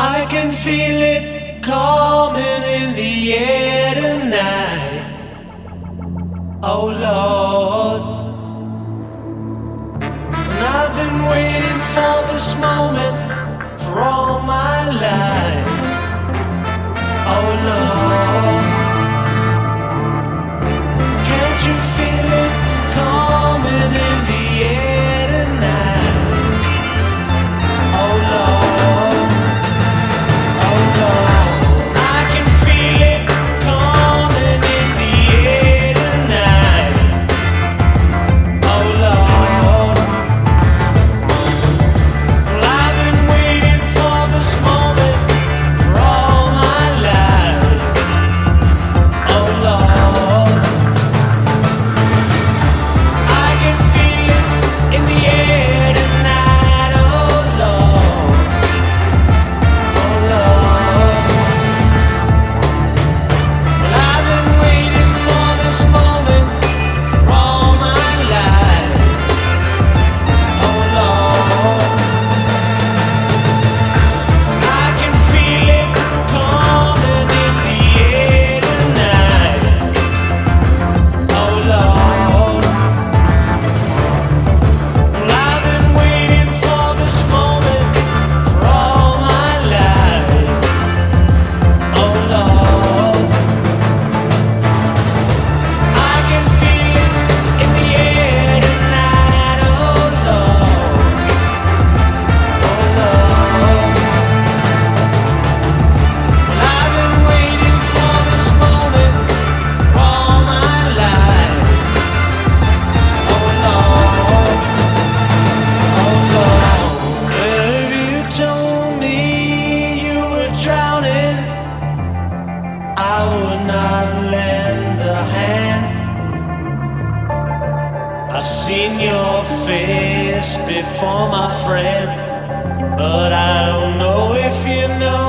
I can feel it coming in the air tonight. Oh Lord. And I've been waiting for this moment for all my life. not lend a hand. I've seen your face before, my friend, but I don't know if you know.